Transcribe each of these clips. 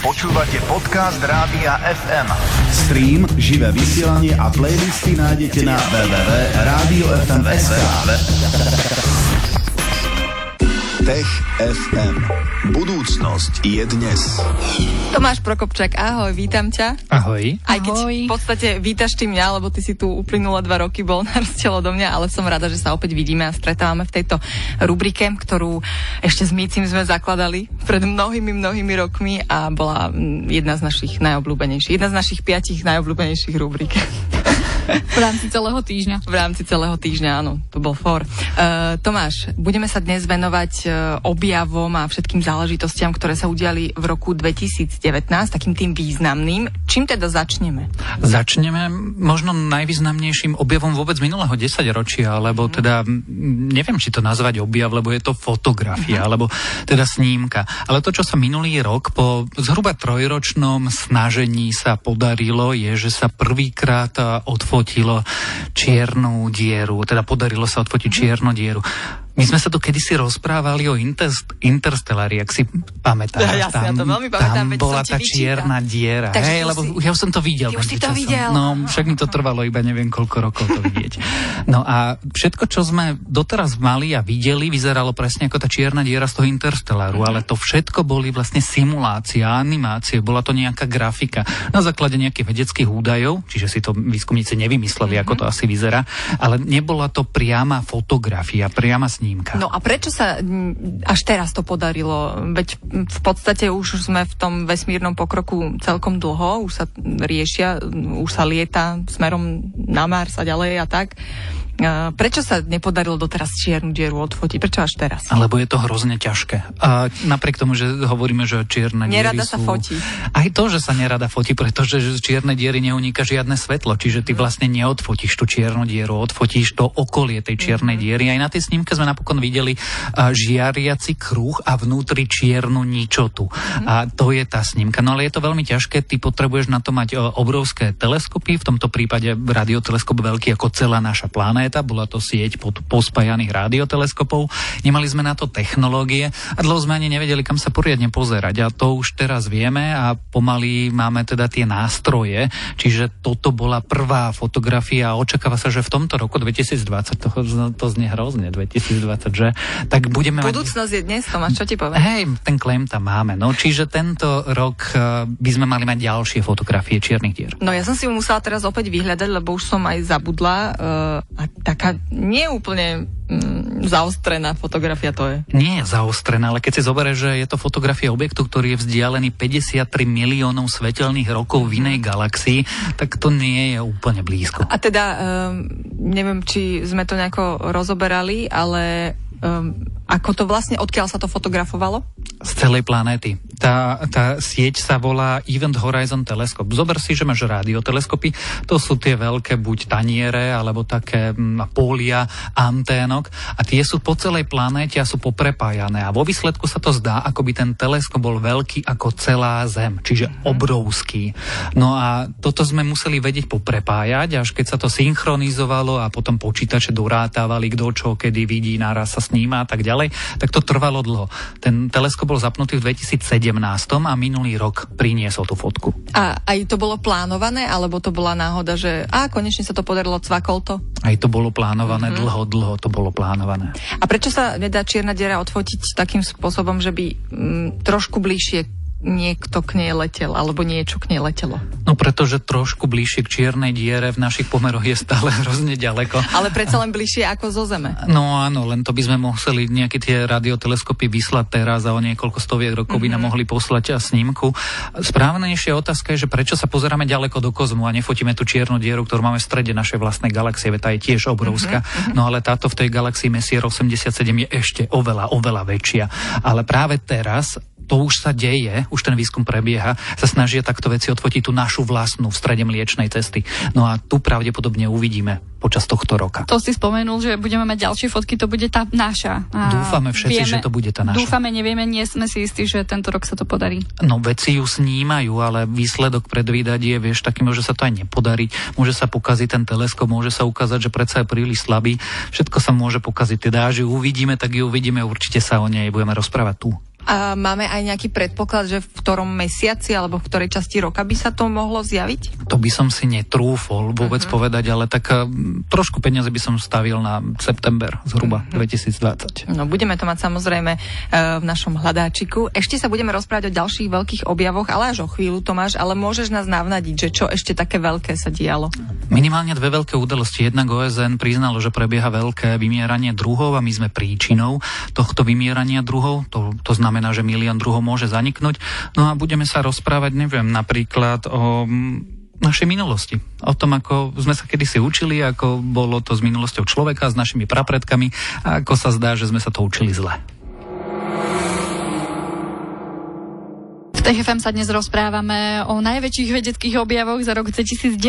Počúvate podcast Rádia FM. Stream, živé vysielanie a playlisty nájdete na www.radiofm.sk Tech FM. Budúcnosť je dnes. Tomáš Prokopčák, ahoj, vítam ťa. Ahoj. Aj keď v podstate vítaš ty mňa, lebo ty si tu uplynulé dva roky bol na rozdiel do mňa, ale som rada, že sa opäť vidíme a stretávame v tejto rubrike, ktorú ešte s Mícim sme zakladali pred mnohými, mnohými rokmi a bola mm, jedna z našich najobľúbenejších, jedna z našich piatich najobľúbenejších rubrik. V rámci celého týždňa. V rámci celého týždňa, áno, to bol for. Uh, Tomáš, budeme sa dnes venovať uh, objavom a všetkým záležitostiam, ktoré sa udiali v roku 2019, takým tým významným. Čím teda začneme? Začneme možno najvýznamnejším objavom vôbec minulého desaťročia, alebo mhm. teda neviem, či to nazvať objav, lebo je to fotografia, mm. alebo teda snímka. Ale to, čo sa minulý rok po zhruba trojročnom snažení sa podarilo, je, že sa prvýkrát odfotilo odfotilo čiernu dieru, teda podarilo sa odfotiť čiernu dieru. My sme sa tu kedysi rozprávali o Interstellari, ak si pamätáš. Ja, tam, ja to veľmi pamätám, tam bola tá čierna diera. Takže hej, lebo si... ja som to videl. Ty už si to videl. No, však mi to trvalo iba neviem koľko rokov to vidieť. No a všetko, čo sme doteraz mali a videli, vyzeralo presne ako tá čierna diera z toho Interstellaru, ale to všetko boli vlastne simulácia, animácie, bola to nejaká grafika na základe nejakých vedeckých údajov, čiže si to výskumníci nevymysleli, mm-hmm. ako to asi vyzerá, ale nebola to priama fotografia, priama snímka. No a prečo sa až teraz to podarilo? Veď v podstate už sme v tom vesmírnom pokroku celkom dlho, už sa riešia, už sa lieta smerom na Mars a ďalej a tak. Prečo sa nepodarilo doteraz čiernu dieru odfotiť? Prečo až teraz? Lebo je to hrozne ťažké. A napriek tomu, že hovoríme, že čierne nerada diery sú... sa fotí. Aj to, že sa nerada fotí, pretože z čierne diery neuniká žiadne svetlo, čiže ty mhm. vlastne neodfotíš tú čiernu dieru, odfotíš to okolie tej čiernej mm-hmm. diery. Aj na tej snímke sme napokon videli žiariaci kruh a vnútri čiernu ničotu. Mm-hmm. A to je tá snímka. No ale je to veľmi ťažké, ty potrebuješ na to mať obrovské teleskopy, v tomto prípade radioteleskop veľký ako celá naša planéta planéta, bola to sieť pod pospájaných radioteleskopov. Nemali sme na to technológie a dlho sme ani nevedeli, kam sa poriadne pozerať. A to už teraz vieme a pomaly máme teda tie nástroje. Čiže toto bola prvá fotografia a očakáva sa, že v tomto roku 2020, to, to znie hrozne, 2020, že? Tak budeme Budúcnosť mať... je dnes, Tomáš, čo ti poviem? Hej, ten claim tam máme. No, čiže tento rok uh, by sme mali mať ďalšie fotografie čiernych dier. No ja som si ju musela teraz opäť vyhľadať, lebo už som aj zabudla uh, a taká neúplne mm, zaostrená fotografia to je. Nie je zaostrená, ale keď si zoberieš, že je to fotografia objektu, ktorý je vzdialený 53 miliónov svetelných rokov v inej galaxii, tak to nie je úplne blízko. A teda, um, neviem, či sme to nejako rozoberali, ale um, ako to vlastne, odkiaľ sa to fotografovalo? Z celej planéty. Tá, tá sieť sa volá Event Horizon Telescope. Zober si, že máš radioteleskopy, to sú tie veľké buď taniere, alebo také m, mm, pólia anténok a tie sú po celej planéte a sú poprepájané. A vo výsledku sa to zdá, ako by ten teleskop bol veľký ako celá Zem, čiže mm-hmm. obrovský. No a toto sme museli vedieť poprepájať, až keď sa to synchronizovalo a potom počítače dorátávali, kto čo kedy vidí, naraz sa sníma a tak ďalej tak to trvalo dlho. Ten teleskop bol zapnutý v 2017 a minulý rok priniesol tú fotku. A aj to bolo plánované, alebo to bola náhoda, že a konečne sa to podarilo, cvakol to? Aj to bolo plánované, mm-hmm. dlho, dlho to bolo plánované. A prečo sa nedá čierna diera odfotiť takým spôsobom, že by m, mm, trošku bližšie niekto k nej letel, alebo niečo k nej letelo? No pretože trošku bližšie k čiernej diere v našich pomeroch je stále hrozne ďaleko. Ale predsa len bližšie ako zo Zeme. No áno, len to by sme museli nejaké tie radioteleskopy vyslať teraz a o niekoľko stoviek rokov mm-hmm. by nám mhm. mohli poslať a snímku. Správnejšia otázka je, že prečo sa pozeráme ďaleko do kozmu a nefotíme tú čiernu dieru, ktorú máme v strede našej vlastnej galaxie, tá je tiež obrovská. Mm-hmm. No ale táto v tej galaxii Messier 87 je ešte oveľa, oveľa väčšia. Ale práve teraz to už sa deje, už ten výskum prebieha, sa snažia takto veci odfotiť tú našu vlastnú v strede mliečnej cesty. No a tu pravdepodobne uvidíme počas tohto roka. To si spomenul, že budeme mať ďalšie fotky, to bude tá naša. A Dúfame všetci, vieme, že to bude tá naša. Dúfame, nevieme, nie sme si istí, že tento rok sa to podarí. No veci ju snímajú, ale výsledok predvídať je, vieš, taký môže sa to aj nepodariť, môže sa pokaziť ten teleskop, môže sa ukázať, že predsa je príliš slabý, všetko sa môže pokaziť. Teda, že ju uvidíme, tak ju uvidíme, určite sa o nej budeme rozprávať tu. A máme aj nejaký predpoklad, že v ktorom mesiaci alebo v ktorej časti roka by sa to mohlo zjaviť? To by som si netrúfol vôbec uh-huh. povedať, ale tak uh, trošku peniaze by som stavil na september zhruba uh-huh. 2020. No budeme to mať samozrejme uh, v našom hľadáčiku. Ešte sa budeme rozprávať o ďalších veľkých objavoch, ale až o chvíľu, Tomáš, ale môžeš nás navnadiť, že čo ešte také veľké sa dialo? Minimálne dve veľké udalosti. Jednak OSN priznalo, že prebieha veľké vymieranie druhov a my sme príčinou tohto vymierania druhov. To, to znamená, že milión druhov môže zaniknúť. No a budeme sa rozprávať, neviem, napríklad o našej minulosti. O tom, ako sme sa kedysi učili, ako bolo to s minulosťou človeka, s našimi prapredkami a ako sa zdá, že sme sa to učili zle. V TFM sa dnes rozprávame o najväčších vedeckých objavoch za rok 2019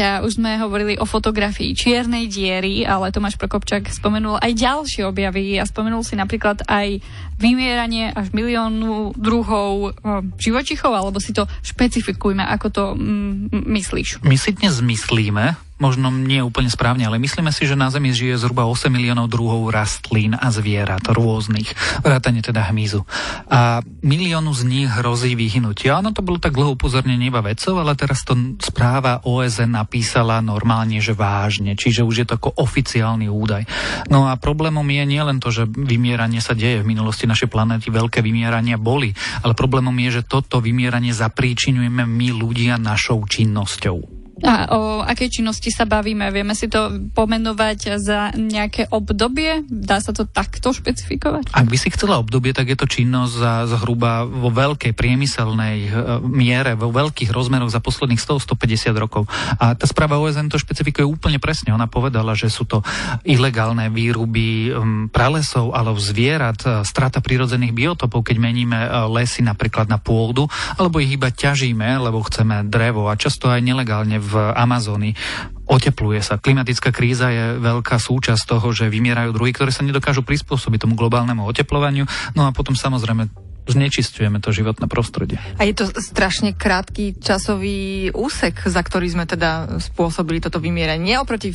a už sme hovorili o fotografii čiernej diery, ale Tomáš Prokopčak spomenul aj ďalšie objavy a spomenul si napríklad aj vymieranie až miliónu druhov živočichov, alebo si to špecifikujme, ako to mm, myslíš? My si dnes myslíme, možno nie úplne správne, ale myslíme si, že na Zemi žije zhruba 8 miliónov druhov rastlín a zvierat rôznych, vrátane teda hmyzu. A miliónu z nich hrozí vyhnutie. Áno, to bolo tak dlho upozornenie iba vedcov, ale teraz to správa OSN napísala normálne, že vážne, čiže už je to ako oficiálny údaj. No a problémom je nielen to, že vymieranie sa deje v minulosti našej planéty, veľké vymierania boli, ale problémom je, že toto vymieranie zapríčinujeme my ľudia našou činnosťou. A o akej činnosti sa bavíme? Vieme si to pomenovať za nejaké obdobie? Dá sa to takto špecifikovať? Ak by si chcela obdobie, tak je to činnosť za zhruba vo veľkej priemyselnej e, miere, vo veľkých rozmeroch za posledných 100-150 rokov. A tá správa OSN to špecifikuje úplne presne. Ona povedala, že sú to ilegálne výruby pralesov alebo zvierat, e, strata prírodzených biotopov, keď meníme e, lesy napríklad na pôdu, alebo ich iba ťažíme, lebo chceme drevo a často aj nelegálne v Amazónii. Otepluje sa. Klimatická kríza je veľká súčasť toho, že vymierajú druhy, ktoré sa nedokážu prispôsobiť tomu globálnemu oteplovaniu. No a potom samozrejme znečistujeme to životné prostredie. A je to strašne krátky časový úsek, za ktorý sme teda spôsobili toto vymieranie. Oproti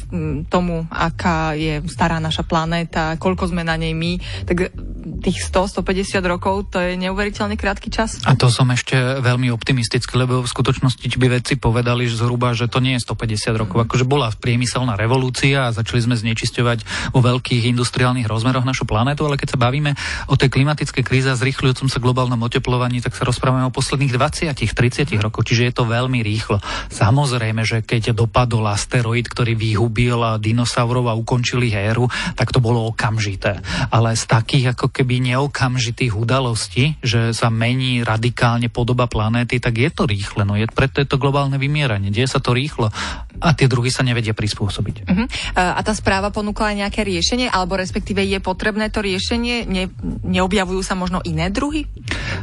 tomu, aká je stará naša planéta, koľko sme na nej my, tak tých 100-150 rokov, to je neuveriteľne krátky čas. A to som ešte veľmi optimistický, lebo v skutočnosti by vedci povedali že zhruba, že to nie je 150 rokov. Mm. Akože bola priemyselná revolúcia a začali sme znečisťovať vo veľkých industriálnych rozmeroch našu planetu, ale keď sa bavíme o tej klimatickej kríze a zrýchľujúcom sa globálnom oteplovaní, tak sa rozprávame o posledných 20-30 rokoch, čiže je to veľmi rýchlo. Samozrejme, že keď dopadol asteroid, ktorý vyhubil dinosaurov a ukončili éru, tak to bolo okamžité. Ale z takých ako keby neokamžitých udalostí, že sa mení radikálne podoba planéty, tak je to rýchle. No je, preto je to globálne vymieranie. Deje sa to rýchlo a tie druhy sa nevedia prispôsobiť. Uh-huh. A tá správa ponúkla nejaké riešenie, alebo respektíve je potrebné to riešenie? Ne, neobjavujú sa možno iné druhy?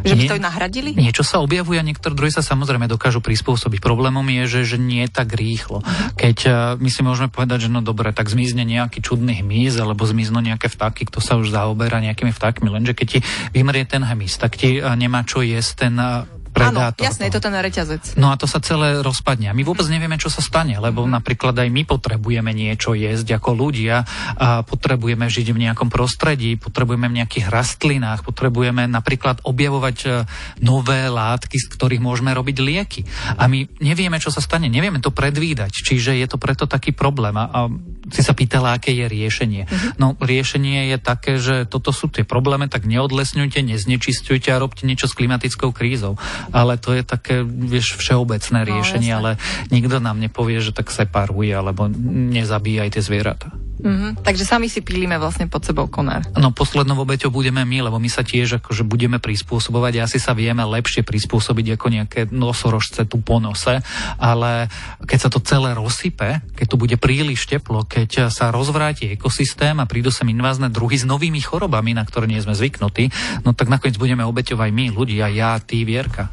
Že by Nie, to nahradili? Niečo sa objavuje a niektoré druhy sa samozrejme dokážu prispôsobiť. Problémom je, že, že nie tak rýchlo. Keď uh, my si môžeme povedať, že no dobre, tak zmizne nejaký čudný hmyz, alebo zmiznú nejaké vtáky, kto sa už zaoberá nejakými vtákmi, lenže keď ti vymrie ten hmyz, tak ti uh, nemá čo jesť ten uh, predátor. Áno, jasné, je to ten reťazec. No a to sa celé rozpadne. A my vôbec nevieme, čo sa stane, lebo mm. napríklad aj my potrebujeme niečo jesť ako ľudia a potrebujeme žiť v nejakom prostredí, potrebujeme v nejakých rastlinách, potrebujeme napríklad objavovať e, nové látky, z ktorých môžeme robiť lieky. A my nevieme, čo sa stane, nevieme to predvídať, čiže je to preto taký problém. A, a si sa pýtala, aké je riešenie. Mm-hmm. No riešenie je také, že toto sú tie problémy, tak neodlesňujte, neznečistujte a robte niečo s klimatickou krízou ale to je také, vieš, všeobecné no, riešenie, no, ale nikto nám nepovie, že tak separuje alebo nezabíja aj tie zvieratá. Mm-hmm. Takže sami si pílime vlastne pod sebou konár. No poslednou obeťou budeme my, lebo my sa tiež akože budeme prispôsobovať asi sa vieme lepšie prispôsobiť ako nejaké nosorožce tu po nose, ale keď sa to celé rozsype, keď tu bude príliš teplo, keď sa rozvráti ekosystém a prídu sem invázne druhy s novými chorobami, na ktoré nie sme zvyknutí, no tak nakoniec budeme obeťovať my, ľudia, ja, ty, Vierka.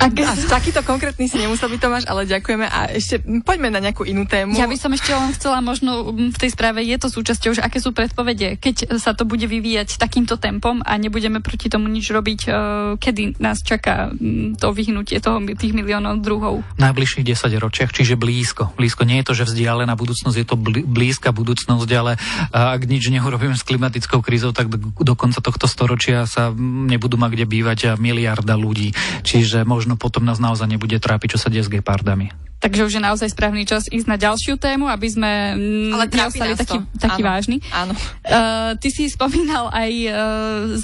Ak... Až takýto konkrétny si nemusel byť Tomáš, ale ďakujeme a ešte poďme na nejakú inú tému. Ja by som ešte len chcela možno v tej správe je to súčasťou, že aké sú predpovede, keď sa to bude vyvíjať takýmto tempom a nebudeme proti tomu nič robiť, uh, kedy nás čaká to vyhnutie toho, tých miliónov druhov. V najbližších 10 ročiach, čiže blízko. Blízko nie je to, že vzdialená budúcnosť, je to blízka budúcnosť, ale ak nič neurobíme s klimatickou krízou, tak do konca tohto storočia sa nebudú mať kde bývať miliarda ľudí. Čiže možno potom nás naozaj nebude trápiť, čo sa deje s gepardami. Takže už je naozaj správny čas ísť na ďalšiu tému, aby sme mm, Ale neostali taký, taký áno, vážny. Áno. Uh, ty si spomínal aj uh,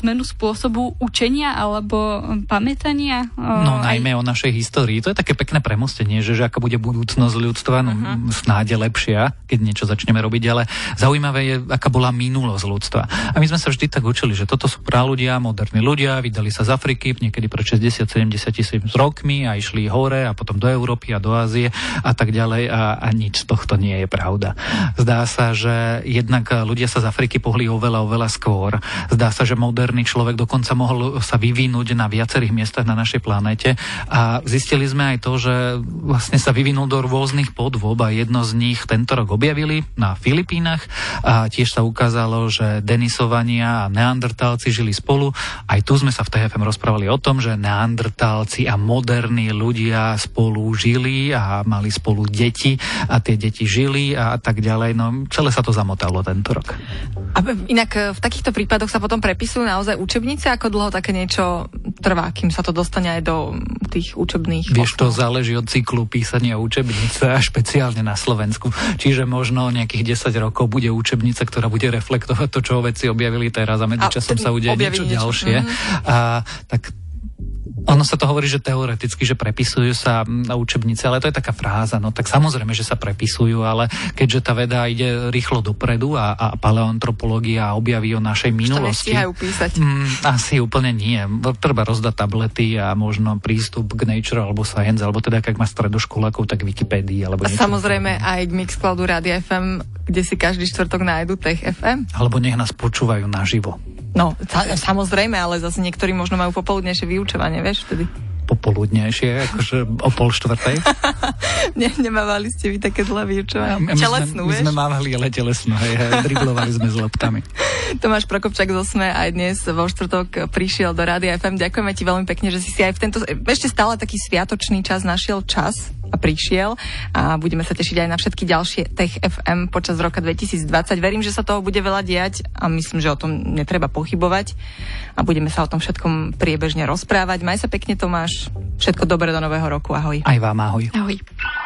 zmenu spôsobu učenia alebo pamätania. Uh, no najmä aj... o našej histórii. To je také pekné premostenie, že, že aká bude budúcnosť ľudstva, no uh-huh. snáde lepšia, keď niečo začneme robiť, ale zaujímavé je, aká bola minulosť ľudstva. A my sme sa vždy tak učili, že toto sú prá ľudia, moderní ľudia, vydali sa z Afriky niekedy pred 60-70 tisíc rokmi a išli hore a potom do Európy a do Ázie a tak ďalej a, a nič z tohto nie je pravda. Zdá sa, že jednak ľudia sa z Afriky pohli oveľa, oveľa skôr. Zdá sa, že moderný človek dokonca mohol sa vyvinúť na viacerých miestach na našej planéte a zistili sme aj to, že vlastne sa vyvinul do rôznych podôb a jedno z nich tento rok objavili na Filipínach a tiež sa ukázalo, že Denisovania a Neandertálci žili spolu. Aj tu sme sa v TFM rozprávali o tom, že Neandertálci a moderní ľudia spolu žili a mali spolu deti a tie deti žili a tak ďalej. No celé sa to zamotalo tento rok. A inak e, v takýchto prípadoch sa potom prepisujú naozaj učebnice? Ako dlho také niečo trvá, kým sa to dostane aj do tých učebných? Vieš, to záleží od cyklu písania učebnice a špeciálne na Slovensku. Čiže možno nejakých 10 rokov bude učebnica, ktorá bude reflektovať to, čo veci objavili teraz a medzičasom sa udeje niečo, niečo ďalšie. Mm-hmm. A tak ono sa to hovorí, že teoreticky, že prepisujú sa na učebnice, ale to je taká fráza. No tak samozrejme, že sa prepisujú, ale keďže tá veda ide rýchlo dopredu a, a paleoantropológia objaví o našej minulosti. písať. Mm, asi úplne nie. Treba rozdať tablety a možno prístup k Nature alebo Science, alebo teda, ak má stredoškolákov, tak Wikipédii. Alebo a samozrejme aj k Mixcloudu Rádia FM, kde si každý štvrtok nájdu Tech FM. Alebo nech nás počúvajú naživo. No, samozrejme, ale zase niektorí možno majú popoludnejšie vyučovanie, vieš, vtedy popoludnejšie, akože o pol štvrtej. ne, nemávali ste vy také zlé vyučovanie. My, telesnú, my, vieš? my sme mávali ale telesnú, hej, driblovali sme s loptami. Tomáš Prokopčak zo SME aj dnes vo štvrtok prišiel do Rádia FM. Ďakujeme ti veľmi pekne, že si si aj v tento ešte stále taký sviatočný čas našiel čas prišiel a budeme sa tešiť aj na všetky ďalšie Tech FM počas roka 2020. Verím, že sa toho bude veľa diať a myslím, že o tom netreba pochybovať a budeme sa o tom všetkom priebežne rozprávať. Maj sa pekne Tomáš, všetko dobré do nového roku, ahoj. Aj vám ahoj. Ahoj.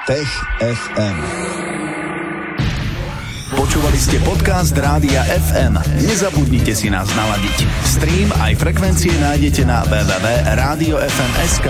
Tech FM. Počúvali ste podcast Rádia FM. Nezabudnite si nás naladiť. Stream aj frekvencie nájdete na www.radiofm.sk.